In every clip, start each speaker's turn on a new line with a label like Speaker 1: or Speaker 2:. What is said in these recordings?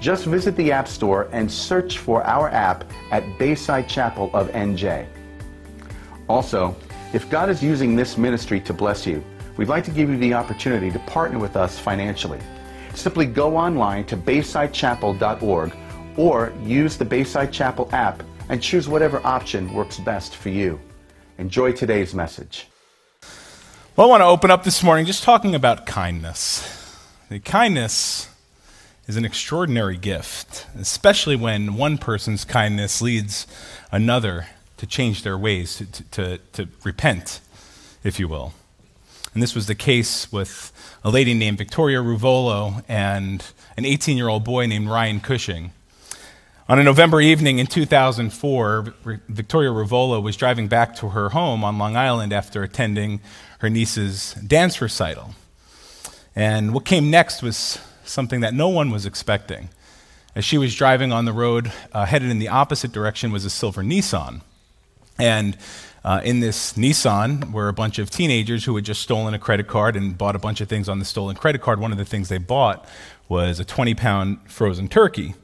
Speaker 1: Just visit the App Store and search for our app at Bayside Chapel of NJ. Also, if God is using this ministry to bless you, we'd like to give you the opportunity to partner with us financially. Simply go online to baysidechapel.org or use the Bayside Chapel app and choose whatever option works best for you. Enjoy today's message.
Speaker 2: Well, I want to open up this morning just talking about kindness. The kindness is an extraordinary gift, especially when one person's kindness leads another to change their ways, to, to, to, repent, if you will. And this was the case with a lady named Victoria Ruvolo and an 18 year old boy named Ryan Cushing. On a November evening in 2004, Victoria Ruvolo was driving back to her home on Long Island after attending her niece's dance recital. And what came next was something that no one was expecting. As she was driving on the road, uh, headed in the opposite direction was a silver Nissan. And uh, in this Nissan were a bunch of teenagers who had just stolen a credit card and bought a bunch of things on the stolen credit card. One of the things they bought was a 20 pound frozen turkey.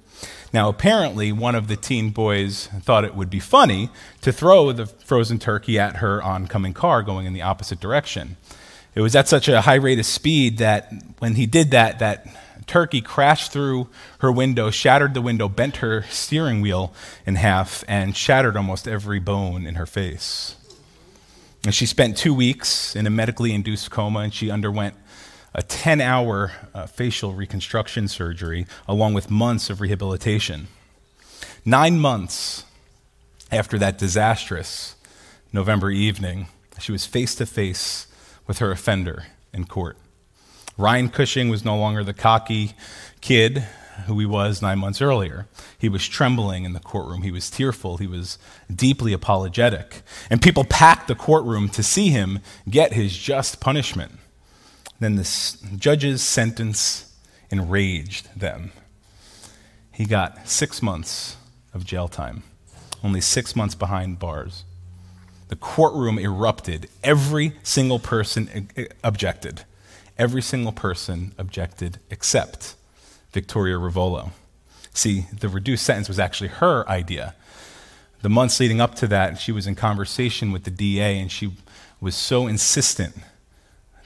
Speaker 2: Now, apparently, one of the teen boys thought it would be funny to throw the frozen turkey at her oncoming car going in the opposite direction. It was at such a high rate of speed that when he did that, that turkey crashed through her window, shattered the window, bent her steering wheel in half, and shattered almost every bone in her face. And she spent two weeks in a medically induced coma, and she underwent a 10 hour uh, facial reconstruction surgery, along with months of rehabilitation. Nine months after that disastrous November evening, she was face to face with her offender in court. Ryan Cushing was no longer the cocky kid who he was nine months earlier. He was trembling in the courtroom. He was tearful. He was deeply apologetic. And people packed the courtroom to see him get his just punishment. Then the judge's sentence enraged them. He got six months of jail time, only six months behind bars. The courtroom erupted. Every single person eh, eh, objected. Every single person objected except Victoria Ruvolo. See, the reduced sentence was actually her idea. The months leading up to that, she was in conversation with the DA, and she was so insistent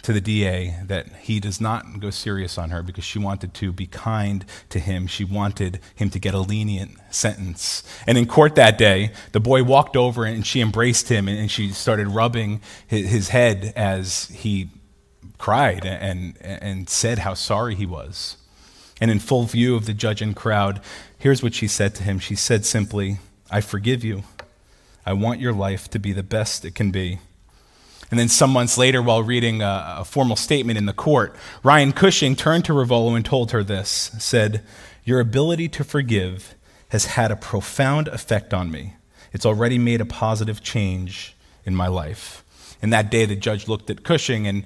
Speaker 2: to the DA that he does not go serious on her because she wanted to be kind to him. She wanted him to get a lenient sentence. And in court that day, the boy walked over and she embraced him and she started rubbing his head as he cried and, and said how sorry he was. And in full view of the judge and crowd, here's what she said to him. She said simply, I forgive you. I want your life to be the best it can be. And then some months later, while reading a, a formal statement in the court, Ryan Cushing turned to Ruvolo and told her this said, Your ability to forgive has had a profound effect on me. It's already made a positive change in my life. And that day, the judge looked at Cushing and,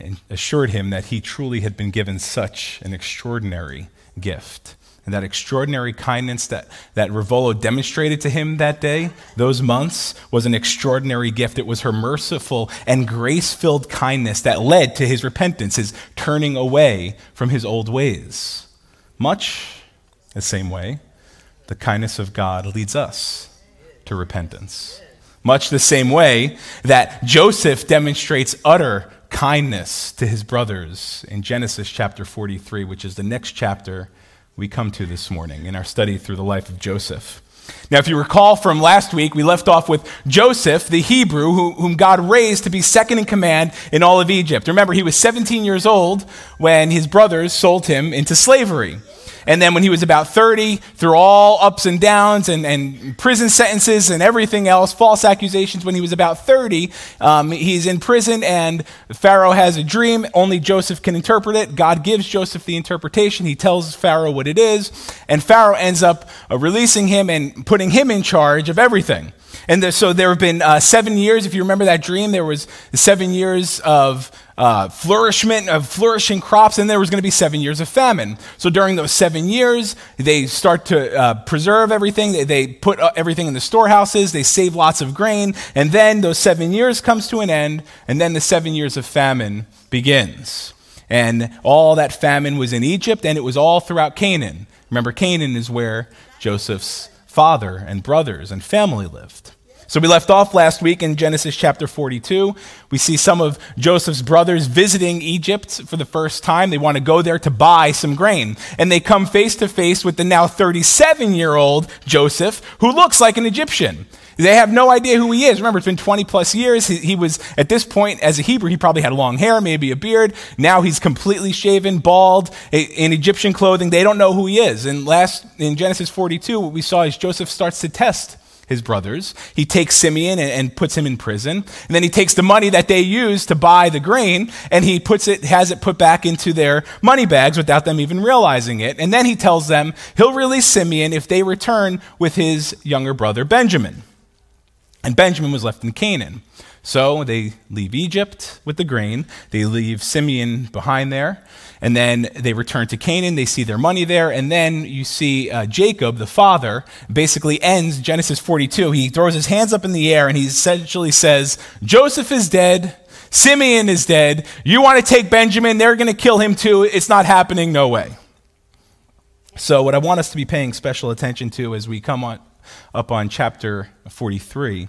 Speaker 2: and assured him that he truly had been given such an extraordinary gift. And that extraordinary kindness that, that Ruvolo demonstrated to him that day, those months, was an extraordinary gift. It was her merciful and grace filled kindness that led to his repentance, his turning away from his old ways. Much the same way, the kindness of God leads us to repentance. Much the same way that Joseph demonstrates utter kindness to his brothers in Genesis chapter 43, which is the next chapter we come to this morning in our study through the life of Joseph. Now, if you recall from last week, we left off with Joseph, the Hebrew, who, whom God raised to be second in command in all of Egypt. Remember, he was 17 years old when his brothers sold him into slavery. And then when he was about 30, through all ups and downs and, and prison sentences and everything else, false accusations, when he was about 30, um, he's in prison and Pharaoh has a dream. Only Joseph can interpret it. God gives Joseph the interpretation. He tells Pharaoh what it is. And Pharaoh ends up uh, releasing him and putting him in charge of everything. And so there have been uh, seven years. If you remember that dream, there was seven years of uh, flourishment of flourishing crops, and there was going to be seven years of famine. So during those seven years, they start to uh, preserve everything. They, they put uh, everything in the storehouses. They save lots of grain, and then those seven years comes to an end, and then the seven years of famine begins. And all that famine was in Egypt, and it was all throughout Canaan. Remember, Canaan is where Joseph's father and brothers and family lived. So we left off last week in Genesis chapter 42. We see some of Joseph's brothers visiting Egypt for the first time. They want to go there to buy some grain. And they come face to face with the now 37 year old Joseph, who looks like an Egyptian. They have no idea who he is. Remember, it's been 20 plus years. He, he, was, at this point, as a Hebrew, he probably had long hair, maybe a beard. Now he's completely shaven, bald, in Egyptian clothing. They don't know who he is. And last, in Genesis 42, what we saw is Joseph starts to test his brothers. He takes Simeon and, and, puts him in prison. And then he takes the money that they use to buy the grain and he puts it, has it put back into their money bags without them even realizing it. And then he tells them he'll release Simeon if they return with his younger brother Benjamin. And Benjamin was left in Canaan. So they leave Egypt with the grain. They leave Simeon behind there. And then they return to Canaan. They see their money there. And then you see uh, Jacob, the father, basically ends Genesis 42. He throws his hands up in the air and he essentially says, Joseph is dead. Simeon is dead. You want to take Benjamin? They're going to kill him too. It's not happening. No way. So, what I want us to be paying special attention to as we come on, up on chapter 43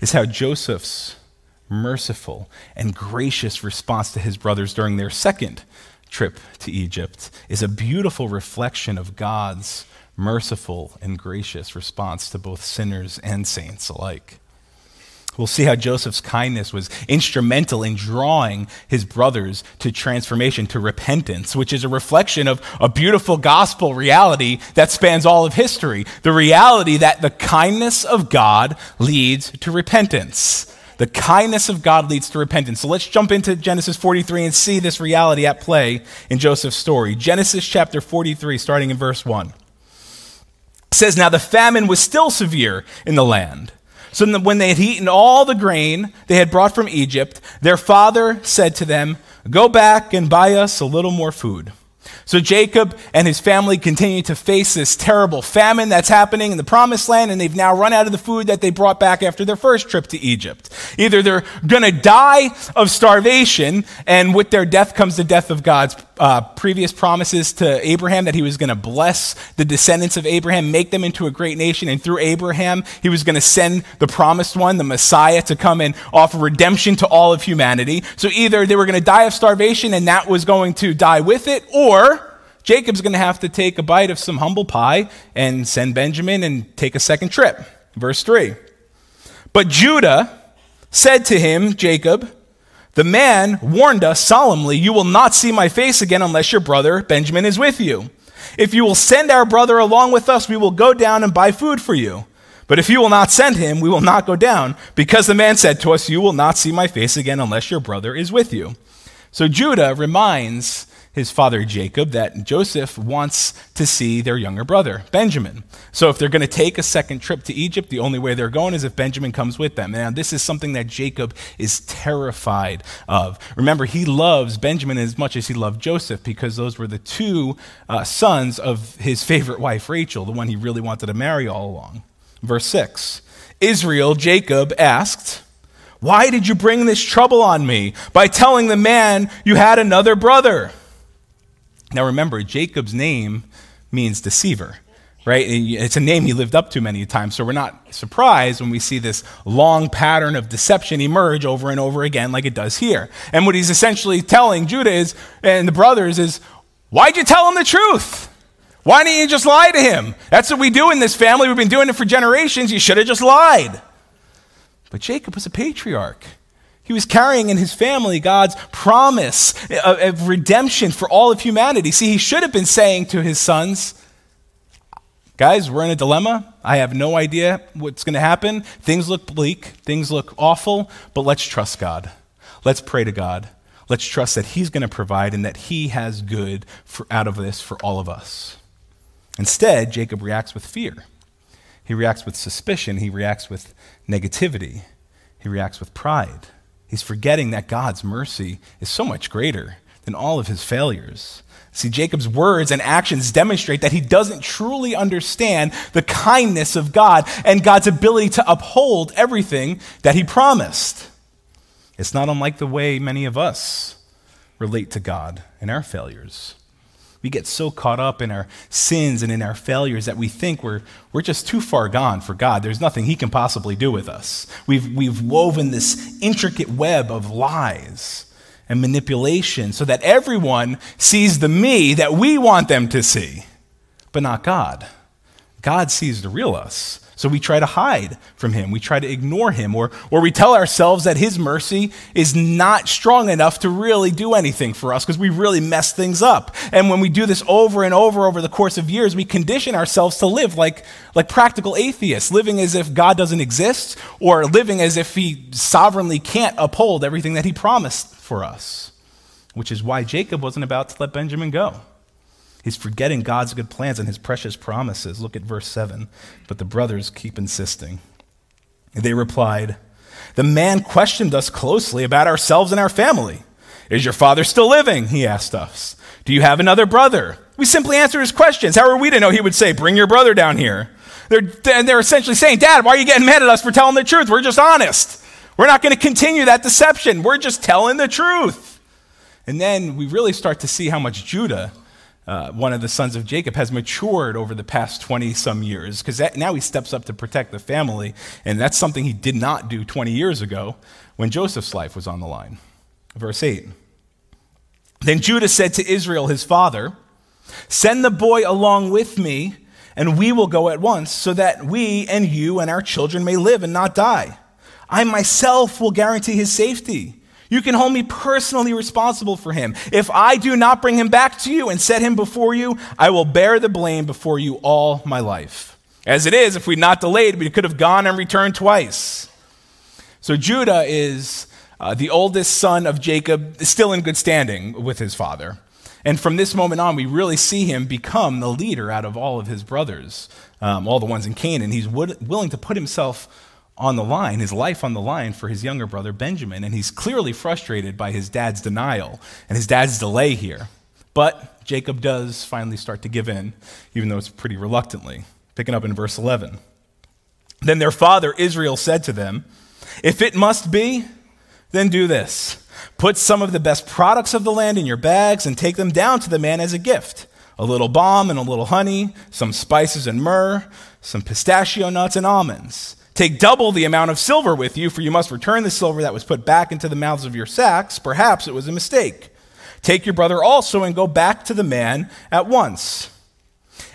Speaker 2: is how Joseph's merciful and gracious response to his brothers during their second trip to Egypt is a beautiful reflection of God's merciful and gracious response to both sinners and saints alike. We'll see how Joseph's kindness was instrumental in drawing his brothers to transformation, to repentance, which is a reflection of a beautiful gospel reality that spans all of history. The reality that the kindness of God leads to repentance. The kindness of God leads to repentance. So let's jump into Genesis 43 and see this reality at play in Joseph's story. Genesis chapter 43, starting in verse 1. says, Now the famine was still severe in the land. So when they had eaten all the grain they had brought from Egypt, their father said to them, Go back and buy us a little more food. So Jacob and his family continue to face this terrible famine that's happening in the promised land, and they've now run out of the food that they brought back after their first trip to Egypt. Either they're going to die of starvation, and with their death comes the death of God's uh, previous promises to Abraham that he was going to bless the descendants of Abraham, make them into a great nation, and through Abraham, he was going to send the promised one, the Messiah, to come and offer redemption to all of humanity. So either they were going to die of starvation and that was going to die with it, or Jacob's going to have to take a bite of some humble pie and send Benjamin and take a second trip. Verse 3. But Judah said to him, Jacob, the man warned us solemnly, You will not see my face again unless your brother Benjamin is with you. If you will send our brother along with us, we will go down and buy food for you. But if you will not send him, we will not go down, because the man said to us, You will not see my face again unless your brother is with you. So Judah reminds his father Jacob that Joseph wants to see their younger brother, Benjamin. So if they're going to take a second trip to Egypt, the only way they're going is if Benjamin comes with them. Now, this is something that Jacob is terrified of. Remember, he loves Benjamin as much as he loved Joseph because those were the two uh, sons of his favorite wife, Rachel, the one he really wanted to marry all along. Verse 6 Israel, Jacob asked, why did you bring this trouble on me by telling the man you had another brother? Now remember, Jacob's name means deceiver, right? It's a name he lived up to many times, so we're not surprised when we see this long pattern of deception emerge over and over again, like it does here. And what he's essentially telling Judah is, and the brothers is, why'd you tell him the truth? Why didn't you just lie to him? That's what we do in this family. We've been doing it for generations. You should have just lied. But Jacob was a patriarch. He was carrying in his family God's promise of, redemption for all of humanity. See, he should have been saying to his sons, Guys, we're in a dilemma. I have no idea what's going to happen. Things look bleak, things look awful, but let's trust God. Let's pray to God. Let's trust that He's going to provide and that He has good for, out of this for all of us. Instead, Jacob reacts with fear. He reacts with suspicion. He reacts with negativity. He reacts with pride. He's forgetting that God's mercy is so much greater than all of his failures. See, Jacob's words and actions demonstrate that he doesn't truly understand the kindness of God and God's ability to uphold everything that he promised. It's not unlike the way many of us relate to God and our failures. We get so caught up in our sins and in our failures that we think we're, we're just too far gone for God. There's nothing He can possibly do with us. We've, we've woven this intricate web of lies and manipulation so that everyone sees the me that we want them to see, but not God. God sees the real us. So we try to hide from him. We try to ignore him, or, or we tell ourselves that his mercy is not strong enough to really do anything for us because we really mess things up. And when we do this over and over over the course of years, we condition ourselves to live like, like practical atheists, living as if God doesn't exist, or living as if he sovereignly can't uphold everything that he promised for us, which is why Jacob wasn't about to let Benjamin go. He's forgetting God's good plans and his precious promises. Look at verse 7. But the brothers keep insisting. They replied, The man questioned us closely about ourselves and our family. Is your father still living? He asked us. Do you have another brother? We simply answered his questions. How are we to know? He would say, Bring your brother down here. They're, they're essentially saying, Dad, why are you getting mad at us for telling the truth? We're just honest. We're not going to continue that deception. We're just telling the truth. And then we really start to see how much Judah, uh, one of the sons of Jacob, has matured over the past 20 some years because now he steps up to protect the family. And that's something he did not do 20 years ago when Joseph's life was on the line. Verse 8. Then Judah said to Israel, his father, Send the boy along with me, and we will go at once, so that we and you and our children may live and not die. I myself will guarantee his safety. You can hold me personally responsible for him. If I do not bring him back to you and set him before you, I will bear the blame before you all my life. As it is, if we'd not delayed, we could have gone and returned twice. So Judah is uh, the oldest son of Jacob, still in good standing with his father. And from this moment on, we really see him become the leader out of all of his brothers, um, all the ones in Canaan. He's would, willing to put himself on the line, his life on the line for his younger brother Benjamin. And he's clearly frustrated by his dad's denial and his dad's delay here. But Jacob does finally start to give in, even though it's pretty reluctantly. Picking up in verse 11. Then their father Israel said to them, If it must be, then do this. Put some of the best products of the land in your bags and take them down to the man as a gift a little balm and a little honey, some spices and myrrh, some pistachio nuts and almonds. Take double the amount of silver with you, for you must return the silver that was put back into the mouths of your sacks. Perhaps it was a mistake. Take your brother also and go back to the man at once.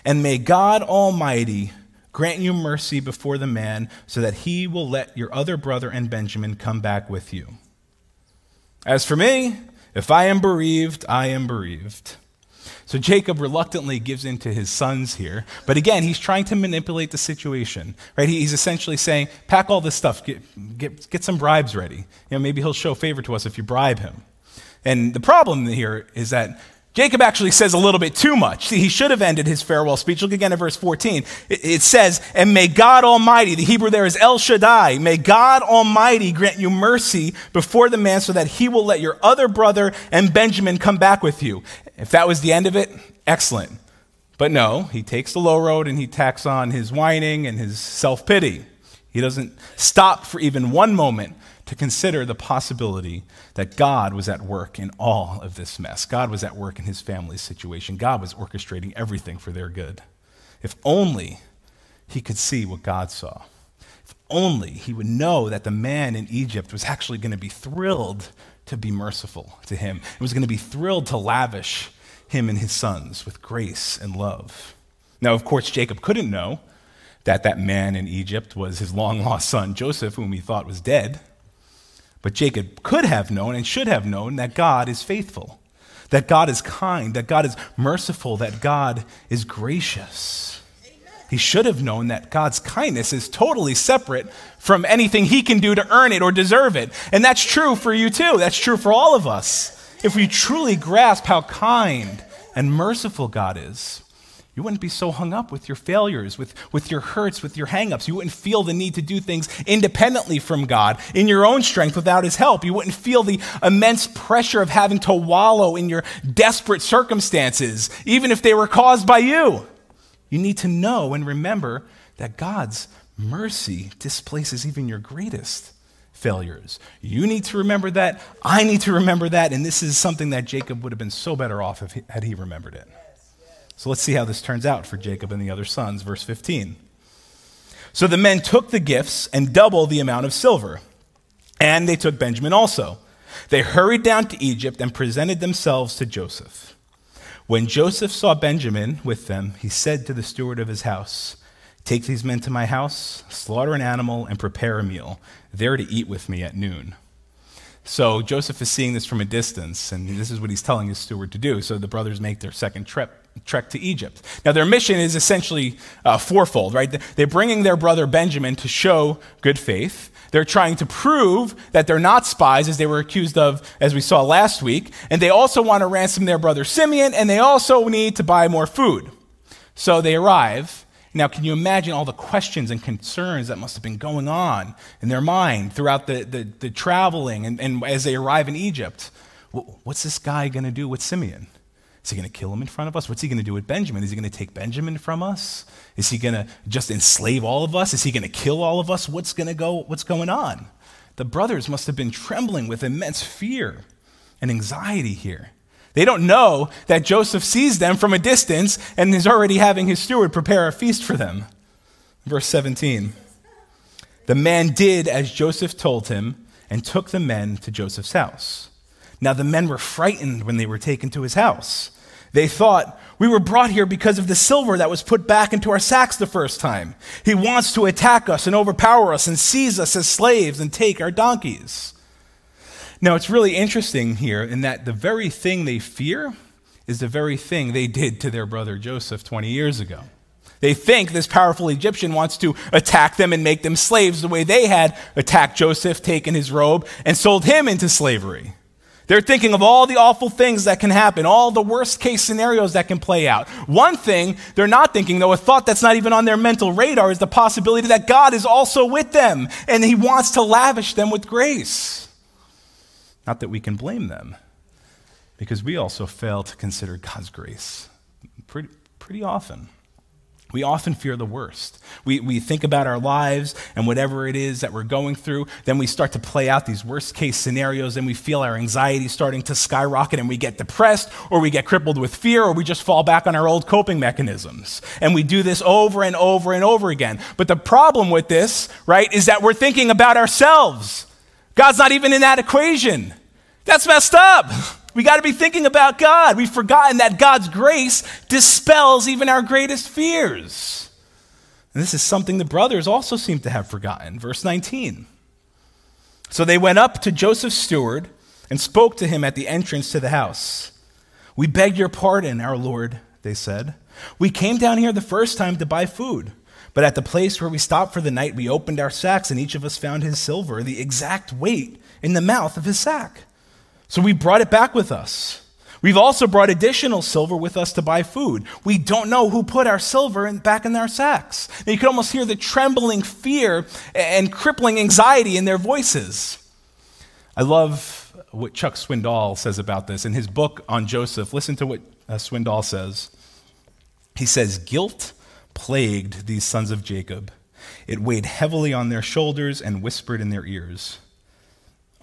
Speaker 2: And may God Almighty grant you mercy before the man, so that he will let your other brother and Benjamin come back with you. As for me, if I am bereaved, I am bereaved. So Jacob reluctantly gives in to his sons here. But again, he's trying to manipulate the situation, right? He's essentially saying, pack all this stuff, get, get, get some bribes ready. You know, maybe he'll show favor to us if you bribe him. And the problem here is that Jacob actually says a little bit too much. See, he should have ended his farewell speech. Look again at verse 14. It, it, says, And may God Almighty, the Hebrew there is El Shaddai, may God Almighty grant you mercy before the man so that he will let your other brother and Benjamin come back with you. If that was the end of it, excellent. But no, he takes the low road and he tacks on his whining and his self pity. He doesn't stop for even one moment to consider the possibility that God was at work in all of this mess. God was at work in his family's situation. God was orchestrating everything for their good. If only he could see what God saw. If only he would know that the man in Egypt was actually going to be thrilled to be merciful to him. It was going to be thrilled to lavish him and his sons with grace and love. Now, of course, Jacob couldn't know that that man in Egypt was his long lost son, Joseph, whom he thought was dead. But Jacob could have known and should have known that God is faithful, that God is kind, that God is merciful, that God is gracious. He should have known that God's kindness is totally separate from anything he can do to earn it or deserve it. And that's true for you too. That's true for all of us. If we truly grasp how kind and merciful God is, you wouldn't be so hung up with your failures, with, with your hurts, with your hangups. You wouldn't feel the need to do things independently from God, in your own strength, without His help. You wouldn't feel the immense pressure of having to wallow in your desperate circumstances, even if they were caused by you. You need to know and remember that God's mercy displaces even your greatest failures. You need to remember that. I need to remember that. And this is something that Jacob would have been so better off if he, had he remembered it. So let's see how this turns out for Jacob and the other sons. Verse 15. So the men took the gifts and double the amount of silver, and they took Benjamin also. They hurried down to Egypt and presented themselves to Joseph. When Joseph saw Benjamin with them, he said to the steward of his house, Take these men to my house, slaughter an animal, and prepare a meal, there to eat with me at noon. So Joseph is seeing this from a distance, and this is what he's telling his steward to do. So the brothers make their second trip trek to Egypt. Now, their mission is essentially uh, fourfold, right? They're bringing their brother Benjamin to show good faith. They're trying to prove that they're not spies, as they were accused of, as we saw last week. And they also want to ransom their brother Simeon, and they also need to buy more food. So they arrive. Now, can you imagine all the questions and concerns that must have been going on in their mind throughout the, the, the traveling and, and as they arrive in Egypt? What's this guy going to do with Simeon? Is he going to kill him in front of us? What's he going to do with Benjamin? Is he going to take Benjamin from us? Is he going to just enslave all of us? Is he going to kill all of us? What's going to go what's going on? The brothers must have been trembling with immense fear and anxiety here. They don't know that Joseph sees them from a distance and is already having his steward prepare a feast for them. Verse 17. The man did as Joseph told him and took the men to Joseph's house. Now the men were frightened when they were taken to his house. They thought, We were brought here because of the silver that was put back into our sacks the first time. He wants to attack us and overpower us and seize us as slaves and take our donkeys. Now, it's really interesting here in that the very thing they fear is the very thing they did to their brother Joseph 20 years ago. They think this powerful Egyptian wants to attack them and make them slaves the way they had attacked Joseph, taken his robe, and sold him into slavery. They're thinking of all the awful things that can happen, all the worst case scenarios that can play out. One thing they're not thinking, though, a thought that's not even on their mental radar, is the possibility that God is also with them and He wants to lavish them with grace. Not that we can blame them, because we also fail to consider God's grace pretty, pretty often. We often fear the worst. We, we think about our lives and whatever it is that we're going through. Then we start to play out these worst case scenarios and we feel our anxiety starting to skyrocket and we get depressed or we get crippled with fear or we just fall back on our old coping mechanisms. And we do this over and over and over again. But the problem with this, right, is that we're thinking about ourselves. God's not even in that equation. That's messed up. We got to be thinking about God. We've forgotten that God's grace dispels even our greatest fears. And this is something the brothers also seem to have forgotten. Verse 19. So they went up to Joseph's steward and spoke to him at the entrance to the house. We beg your pardon, our Lord, they said. We came down here the first time to buy food. But at the place where we stopped for the night, we opened our sacks, and each of us found his silver, the exact weight, in the mouth of his sack. So we brought it back with us. We've also brought additional silver with us to buy food. We don't know who put our silver in, back in our sacks. You can almost hear the trembling fear and crippling anxiety in their voices. I love what Chuck Swindoll says about this. In his book on Joseph, listen to what uh, Swindoll says. He says, Guilt plagued these sons of Jacob. It weighed heavily on their shoulders and whispered in their ears.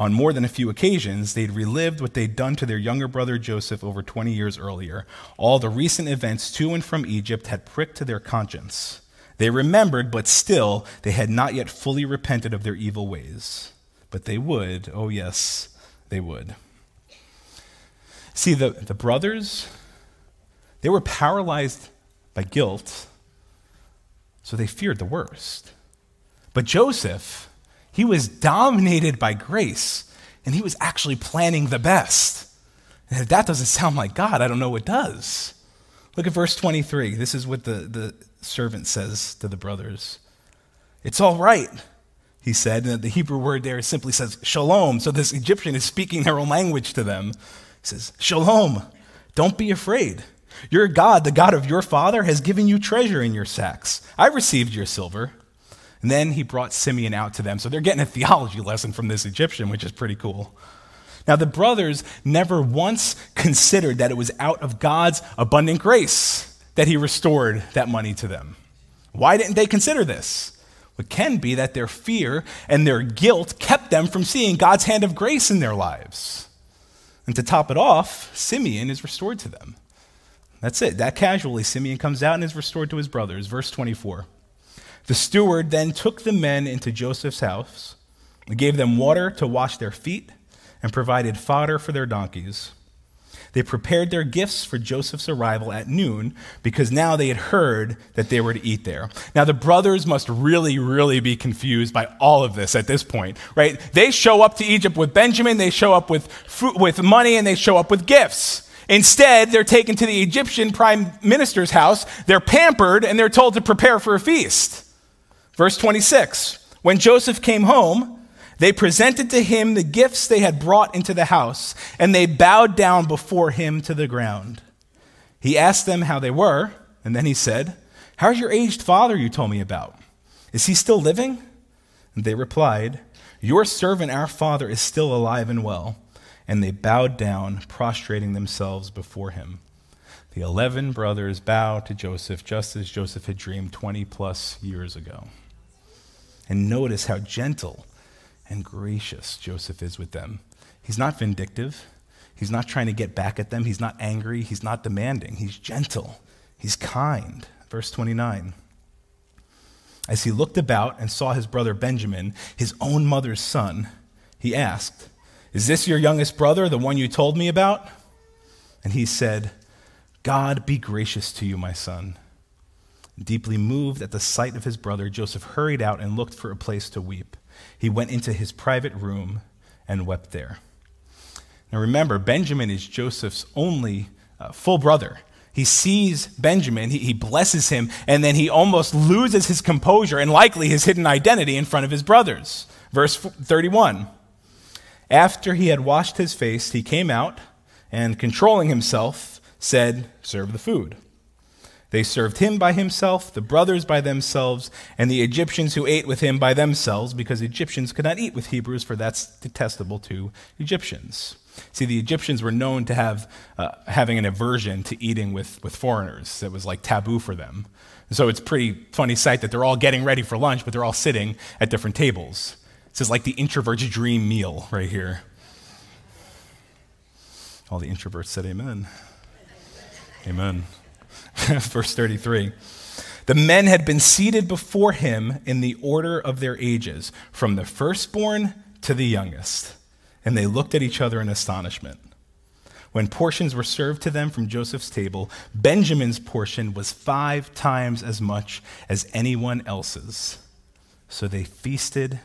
Speaker 2: On more than a few occasions, they'd relived what they'd done to their younger brother Joseph over 20 years earlier. All the recent events to and from Egypt had pricked to their conscience. They remembered, but still, they had not yet fully repented of their evil ways. But they would, oh yes, they would. See, the, the brothers, they were paralyzed by guilt, so they feared the worst. But Joseph, he was dominated by grace and he was actually planning the best. And if that doesn't sound like God, I don't know what does. Look at verse 23. This is what the, the servant says to the brothers. It's all right, he said. And the Hebrew word there simply says shalom. So this Egyptian is speaking their own language to them. He says, Shalom, don't be afraid. Your God, the God of your father, has given you treasure in your sacks. I received your silver. And then he brought Simeon out to them. So they're getting a theology lesson from this Egyptian, which is pretty cool. Now, the brothers never once considered that it was out of God's abundant grace that he restored that money to them. Why didn't they consider this? It can be that their fear and their guilt kept them from seeing God's hand of grace in their lives. And to top it off, Simeon is restored to them. That's it. That casually, Simeon comes out and is restored to his brothers. Verse 24. The steward then took the men into Joseph's house, and gave them water to wash their feet, and provided fodder for their donkeys. They prepared their gifts for Joseph's arrival at noon because now they had heard that they were to eat there. Now, the brothers must really, really be confused by all of this at this point, right? They show up to Egypt with Benjamin, they show up with, fruit, with money, and they show up with gifts. Instead, they're taken to the Egyptian prime minister's house, they're pampered, and they're told to prepare for a feast. Verse 26 When Joseph came home, they presented to him the gifts they had brought into the house, and they bowed down before him to the ground. He asked them how they were, and then he said, How's your aged father you told me about? Is he still living? And they replied, Your servant, our father, is still alive and well. And they bowed down, prostrating themselves before him. The eleven brothers bowed to Joseph just as Joseph had dreamed 20 plus years ago. And notice how gentle and gracious Joseph is with them. He's not vindictive. He's not trying to get back at them. He's not angry. He's not demanding. He's gentle. He's kind. Verse 29. As he looked about and saw his brother Benjamin, his own mother's son, he asked, Is this your youngest brother, the one you told me about? And he said, God be gracious to you, my son. Deeply moved at the sight of his brother, Joseph hurried out and looked for a place to weep he went into his private room and wept there. Now remember, Benjamin is Joseph's only uh, full brother. He sees Benjamin, he, he blesses him, and then he almost loses his composure and likely his hidden identity in front of his brothers. Verse 31 After he had washed his face, he came out and, controlling himself, said, Serve the food. They served him by himself, the brothers by themselves, and the Egyptians who ate with him by themselves, because Egyptians could not eat with Hebrews, for that's detestable to Egyptians. See, the Egyptians were known to have uh, having an aversion to eating with, with foreigners. It was like taboo for them. so it's pretty funny sight that they're all getting ready for lunch, but they're all sitting at different tables. This is like the introvert's dream meal right here. All the introverts said amen. Amen. Verse 33. The men had been seated before him in the order of their ages, from the firstborn to the youngest, and they looked at each other in astonishment. When portions were served to them from Joseph's table, Benjamin's portion was five times as much as anyone else's. So they feasted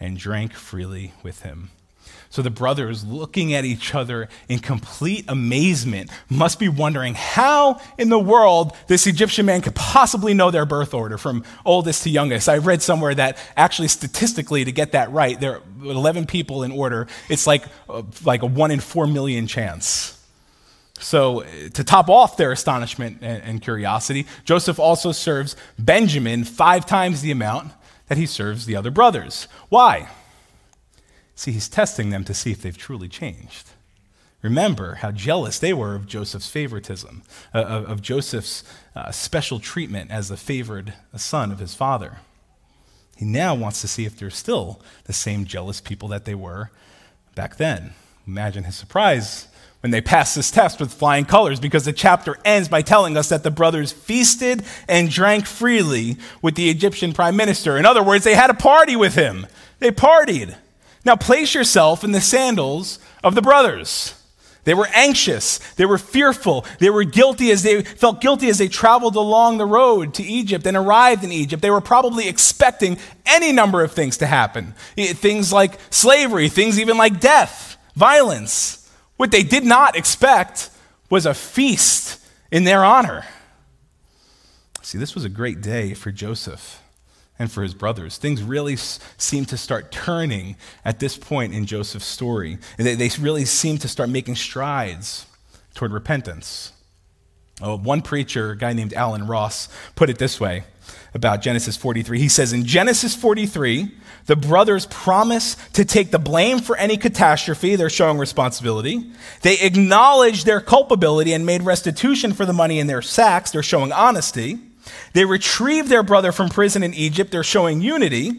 Speaker 2: and drank freely with him. So the brothers, looking at each other in complete amazement, must be wondering how in the world this Egyptian man could possibly know their birth order from oldest to youngest. I read somewhere that actually statistically, to get that right, there are 11 people in order. It's like, uh, like a one in four million chance. So, to top off their astonishment and curiosity, Joseph also serves Benjamin five times the amount that he serves the other brothers. Why? See, he's testing them to see if they've truly changed. Remember how jealous they were of Joseph's favoritism, uh, of, of, Joseph's uh, special treatment as the favored son of his father. He now wants to see if they're still the same jealous people that they were back then. Imagine his surprise when they passed this test with flying colors because the chapter ends by telling us that the brothers feasted and drank freely with the Egyptian prime minister. In other words, they had a party with him. They partied. Now place yourself in the sandals of the brothers. They were anxious. They were fearful. They were guilty as they felt guilty as they traveled along the road to Egypt and arrived in Egypt. They were probably expecting any number of things to happen. Things like slavery, things even like death, violence. What they did not expect was a feast in their honor. See, this was a great day for Joseph and for his brothers. Things really s- seem to start turning at this point in Joseph's story. They, they really seem to start making strides toward repentance. Oh, one preacher, a guy named Allen Ross, put it this way about Genesis 43. He says, In Genesis 43, the brothers promise to take the blame for any catastrophe. They're showing responsibility. They acknowledge their culpability and made restitution for the money in their sacks. They're showing honesty. They retrieved their brother from prison in Egypt. They're showing unity.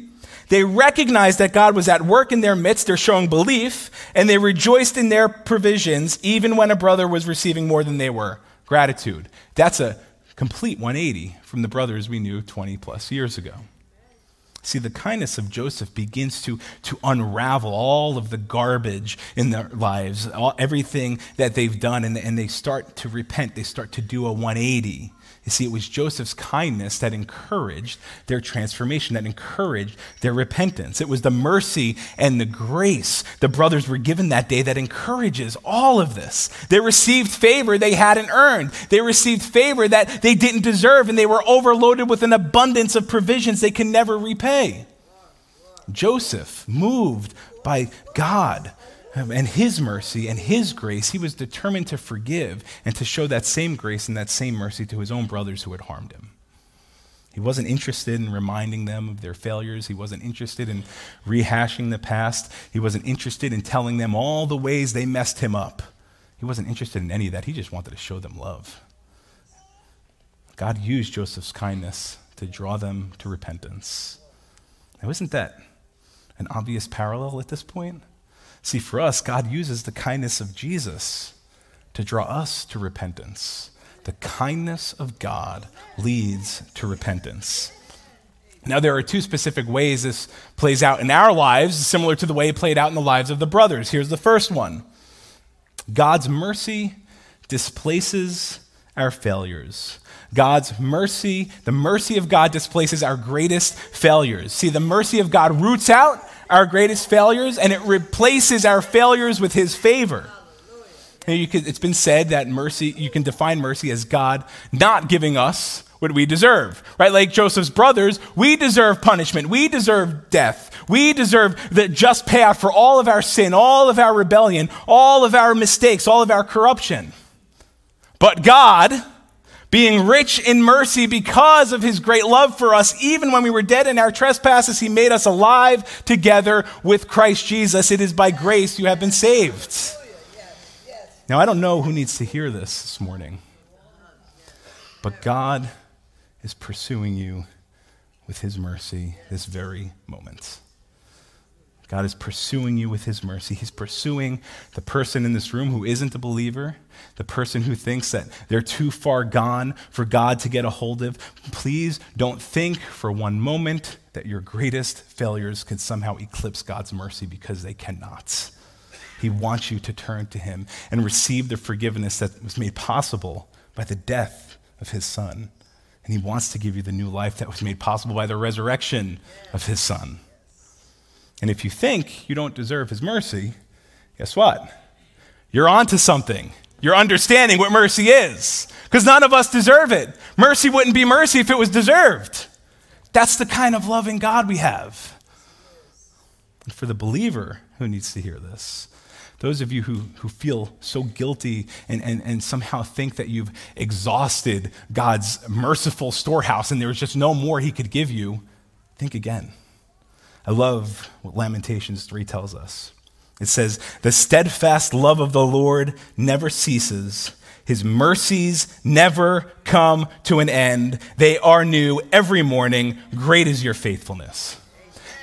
Speaker 2: They recognize that God was at work in their midst. They're showing belief. And they rejoiced in their provisions, even when a brother was receiving more than they were. Gratitude. That's a complete 180 from the brothers we knew 20 plus years ago. See, the kindness of Joseph begins to, to unravel all of the garbage in their lives, all, everything that they've done, and, and they start to repent. They start to do a 180. You see, it was Joseph's kindness that encouraged their transformation, that encouraged their repentance. It was the mercy and the grace the brothers were given that day that encourages all of this. They received favor they hadn't earned, they received favor that they didn't deserve, and they were overloaded with an abundance of provisions they can never repay. Joseph, moved by God, Um, and his mercy and his grace, he was determined to forgive and to show that same grace and that same mercy to his own brothers who had harmed him. He wasn't interested in reminding them of their failures. He wasn't interested in rehashing the past. He wasn't interested in telling them all the ways they messed him up. He wasn't interested in any of that. He just wanted to show them love. God used Joseph's kindness to draw them to repentance. Now, isn't that an obvious parallel at this point? See, for us, God uses the kindness of Jesus to draw us to repentance. The kindness of God leads to repentance. Now, there are two specific ways this plays out in our lives, similar to the way it played out in the lives of the brothers. Here's the first one God's mercy displaces our failures. God's mercy, the mercy of God displaces our greatest failures. See, the mercy of God roots out our greatest failures and it replaces our failures with his favor. Could, it's been said that mercy, you can define mercy as God not giving us what we deserve, right? Like Joseph's brothers, we deserve punishment. We deserve death. We deserve the just payout for all of our sin, all of our rebellion, all of our mistakes, all of our corruption. But God, being rich in mercy because of his great love for us, even when we were dead in our trespasses, he made us alive together with Christ Jesus. It is by grace you have been saved. Now, I don't know who needs to hear this this morning, but God is pursuing you with his mercy this very moment. God is pursuing you with his mercy. He's pursuing the person in this room who isn't a believer, the person who thinks that they're too far gone for God to get a hold of. Please don't think for one moment that your greatest failures can somehow eclipse God's mercy because they cannot. He wants you to turn to him and receive the forgiveness that was made possible by the death of his son. And he wants to give you the new life that was made possible by the resurrection of his son. And if you think you don't deserve his mercy, guess what? You're on to something. You're understanding what mercy is. Because none of us deserve it. Mercy wouldn't be mercy if it was deserved. That's the kind of loving God we have. And for the believer who needs to hear this, those of you who, who feel so guilty and, and, and somehow think that you've exhausted God's merciful storehouse and there's just no more He could give you, think again. I love what Lamentations 3 tells us. It says, The steadfast love of the Lord never ceases. His mercies never come to an end. They are new every morning. Great is your faithfulness.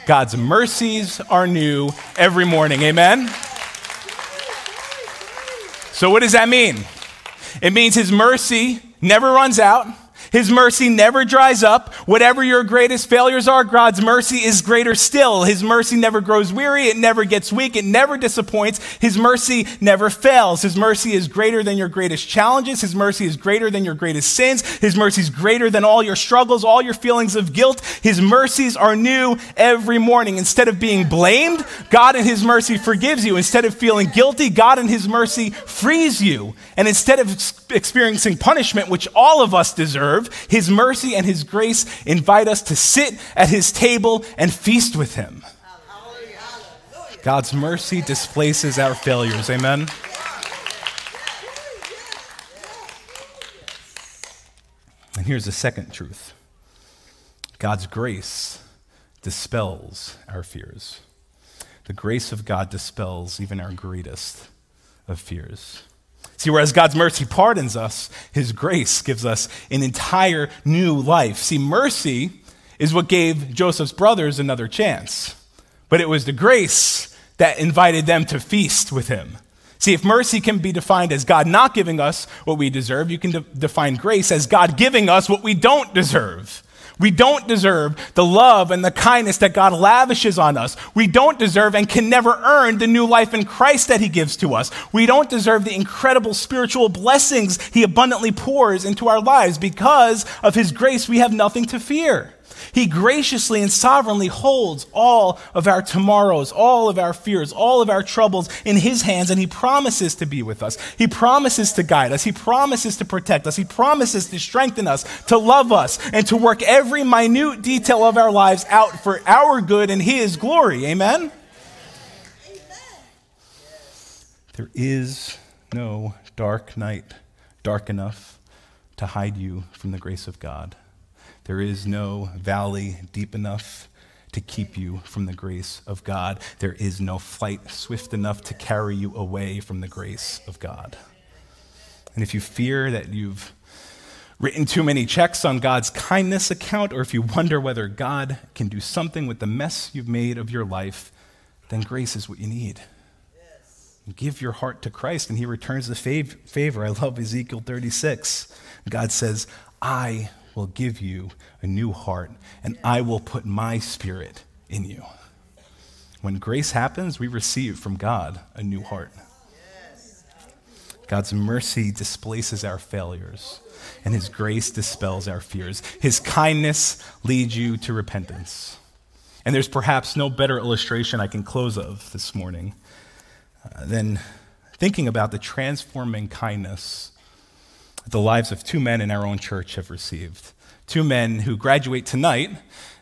Speaker 2: God's mercies are new every morning. Amen? So, what does that mean? It means His mercy never runs out. His mercy never dries up. Whatever your greatest failures are, God's mercy is greater still. His mercy never grows weary. It never gets weak. It never disappoints. His mercy never fails. His mercy is greater than your greatest challenges. His mercy is greater than your greatest sins. His mercy is greater than all your struggles, all your feelings of guilt. His mercies are new every morning. Instead of being blamed, God in His mercy forgives you. Instead of feeling guilty, God in His mercy frees you. And instead of experiencing punishment, which all of us deserve, His mercy and His grace invite us to sit at His table and feast with Him. God's mercy displaces our failures. Amen. And here's the second truth God's grace dispels our fears. The grace of God dispels even our greatest of fears. See, whereas God's mercy pardons us, His grace gives us an entire new life. See, mercy is what gave Joseph's brothers another chance, but it was the grace that invited them to feast with Him. See, if mercy can be defined as God not giving us what we deserve, you can de- define grace as God giving us what we don't deserve. We don't deserve the love and the kindness that God lavishes on us. We don't deserve and can never earn the new life in Christ that He gives to us. We don't deserve the incredible spiritual blessings He abundantly pours into our lives. Because of His grace, we have nothing to fear. He graciously and sovereignly holds all of our tomorrows, all of our fears, all of our troubles in His hands, and He promises to be with us. He promises to guide us. He promises to protect us. He promises to strengthen us, to love us, and to work every minute detail of our lives out for our good and His glory. Amen? There is no dark night dark enough to hide you from the grace of God. There is no valley deep enough to keep you from the grace of God. There is no flight swift enough to carry you away from the grace of God. And if you fear that you've written too many checks on God's kindness account, or if you wonder whether God can do something with the mess you've made of your life, then grace is what you need. Give your heart to Christ, and He returns the fav- favor. I love Ezekiel 36. God says, I will give you a new heart, and I will put my spirit in you. When grace happens, we receive from God a new heart. God's mercy displaces our failures, and His grace dispels our fears. His kindness leads you to repentance. And there's perhaps no better illustration I can close of this morning uh, than thinking about the transforming kindness the lives of two men in our own church have received. Two men who graduate tonight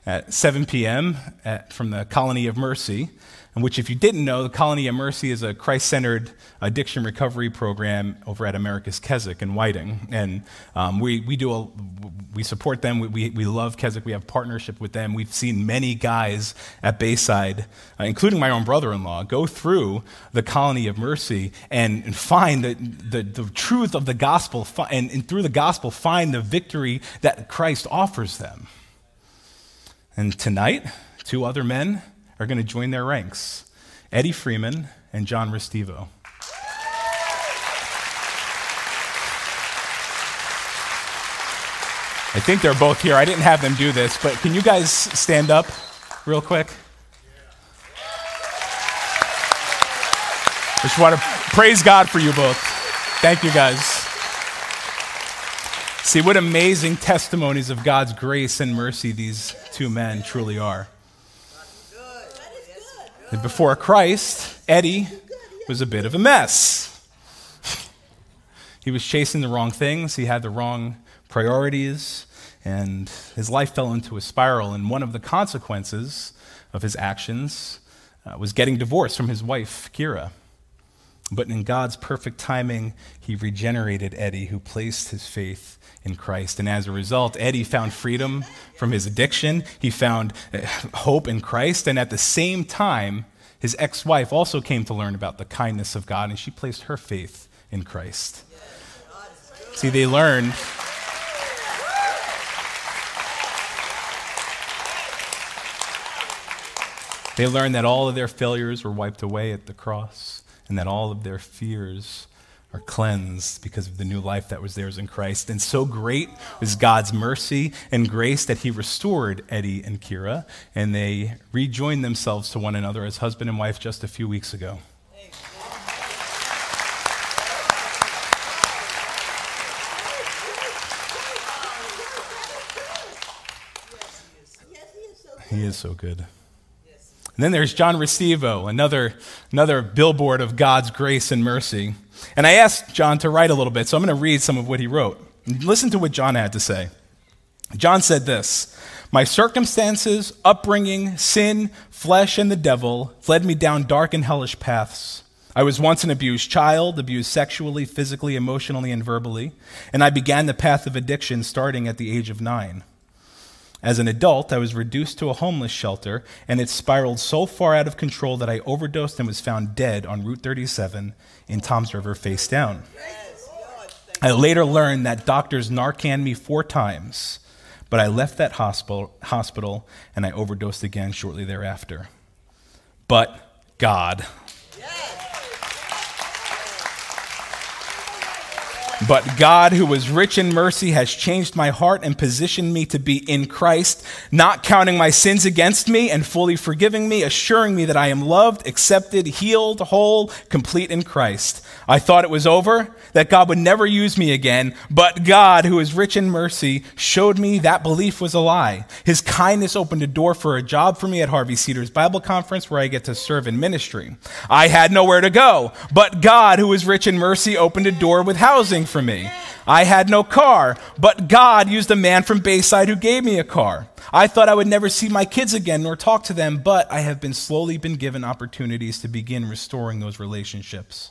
Speaker 2: at 7 p.m. At, from the Colony of Mercy, in which, if you didn't know, the Colony of Mercy is a Christ centered addiction recovery program over at America's Keswick in Whiting. And um, we, we, do a, we support them. We, we, we, love Keswick. We have partnership with them. We've seen many guys at Bayside, uh, including my own brother in law, go through the Colony of Mercy and, and find the, the, the, truth of the gospel, and, and through the gospel, find the victory that Christ offers them. And tonight, two other men are going to join their ranks Eddie Freeman and John Restivo. I think they're both here. I didn't have them do this, but can you guys stand up real quick? I just want to praise God for you both. Thank you guys. See what amazing testimonies of God's grace and mercy these two men truly are. And before Christ, Eddie was a bit of a mess. he was chasing the wrong things, he had the wrong priorities, and his life fell into a spiral. And one of the consequences of his actions uh, was getting divorced from his wife, Kira. But in God's perfect timing, he regenerated Eddie, who placed his faith in Christ. And as a result, Eddie found freedom from his addiction. He found uh, hope in Christ. And at the same time, his ex wife also came to learn about the kindness of God, and she placed her faith in Christ. See, they learned. They learned that all of their failures were wiped away at the cross, and that all of their fears are cleansed because of the new life that was theirs in Christ. And so great was God's mercy and grace that He restored Eddie and Kira, and they rejoined themselves to one another as husband and wife just a few weeks ago. He is so good. And then there's John Restivo, another, another billboard of God's grace and mercy. And I asked John to write a little bit, so I'm going to read some of what he wrote. Listen to what John had to say. John said this My circumstances, upbringing, sin, flesh, and the devil led me down dark and hellish paths. I was once an abused child, abused sexually, physically, emotionally, and verbally, and I began the path of addiction starting at the age of nine. As an adult, I was reduced to a homeless shelter, and it spiraled so far out of control that I overdosed and was found dead on Route 37 in Toms River, face down. I later learned that doctors Narcan me four times, but I left that hospital, hospital and I overdosed again shortly thereafter. But God. But God, who was rich in mercy, has changed my heart and positioned me to be in Christ, not counting my sins against me and fully forgiving me, assuring me that I am loved, accepted, healed, whole, complete in Christ. I thought it was over, that God would never use me again, but God, who is rich in mercy, showed me that belief was a lie. His kindness opened a door for a job for me at Harvey Cedars Bible Conference where I get to serve in ministry. I had nowhere to go, but God, who is rich in mercy, opened a door with housing for me. I had no car, but God used a man from Bayside who gave me a car. I thought I would never see my kids again nor talk to them, but I have been slowly been given opportunities to begin restoring those relationships.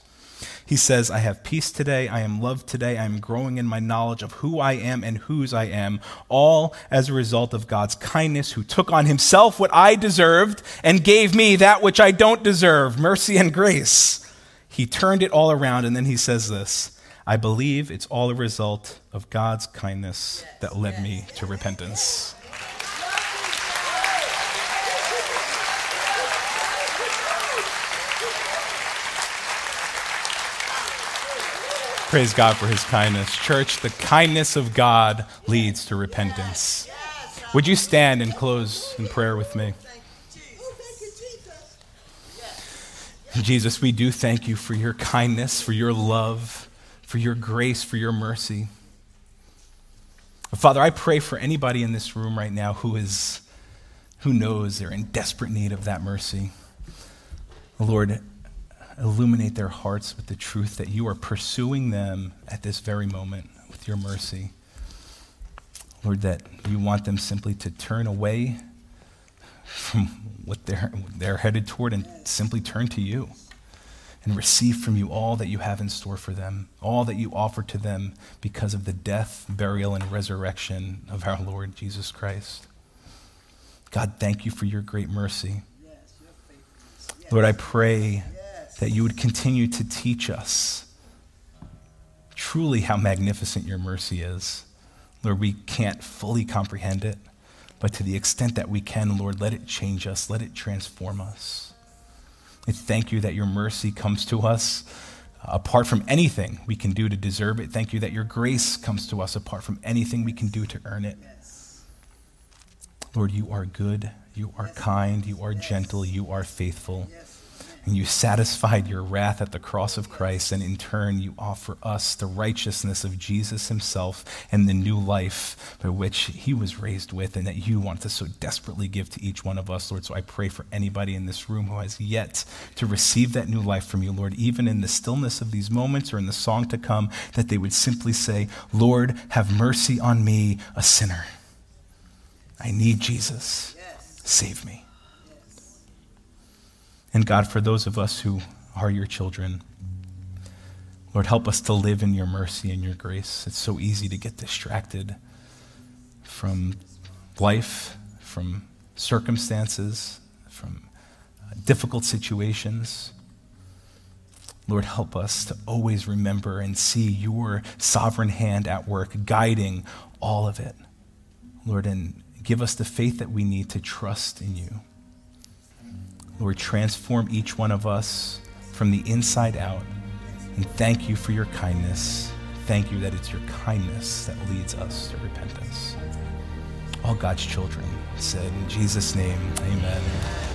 Speaker 2: He says, I have peace today, I am loved today, I am growing in my knowledge of who I am and whose I am, all as a result of God's kindness, who took on himself what I deserved and gave me that which I don't deserve mercy and grace. He turned it all around, and then he says this I believe it's all a result of God's kindness that led me to repentance. Praise God for his kindness. Church, the kindness of God leads to repentance. Would you stand and close in prayer with me? Jesus, we do thank you for your kindness, for your love for your grace, for your mercy. Father, I pray for anybody in this room right now who is who knows they're in desperate need of that mercy. Lord, illuminate their hearts with the truth that you are pursuing them at this very moment with your mercy. Lord, that you want them simply to turn away from what they're, they're headed toward and simply turn to you and receive from you all that you have in store for them, all that you offer to them because of the death, burial, and resurrection of our Lord Jesus Christ. God, thank you for your great mercy. Lord, I pray that you would continue to teach us truly how magnificent your mercy is. Lord, we can't fully comprehend it, but to the extent that we can, Lord, let it change us, let it transform us. I thank you that your mercy comes to us apart from anything we can do to deserve it. Thank you that your grace comes to us apart from anything we can do to earn it. Lord, you are good, you are kind, you are gentle, you are faithful. And you satisfied your wrath at the cross of Christ, and in turn, you offer us the righteousness of Jesus himself and the new life by which he was raised with, and that you want to so desperately give to each one of us, Lord. So I pray for anybody in this room who has yet to receive that new life from you, Lord, even in the stillness of these moments or in the song to come, that they would simply say, Lord, have mercy on me, a sinner. I need Jesus. Save me. And God, for those of us who are your children, Lord, help us to live in your mercy and your grace. It's so easy to get distracted from life, from circumstances, from uh, difficult situations. Lord, help us to always remember and see your sovereign hand at work, guiding all of it. Lord, and give us the faith that we need to trust in you. Lord, transform each one of us from the inside out And thank you for your kindness. Thank you that it's your kindness that leads us to repentance. All God's children said, In Jesus' name, amen.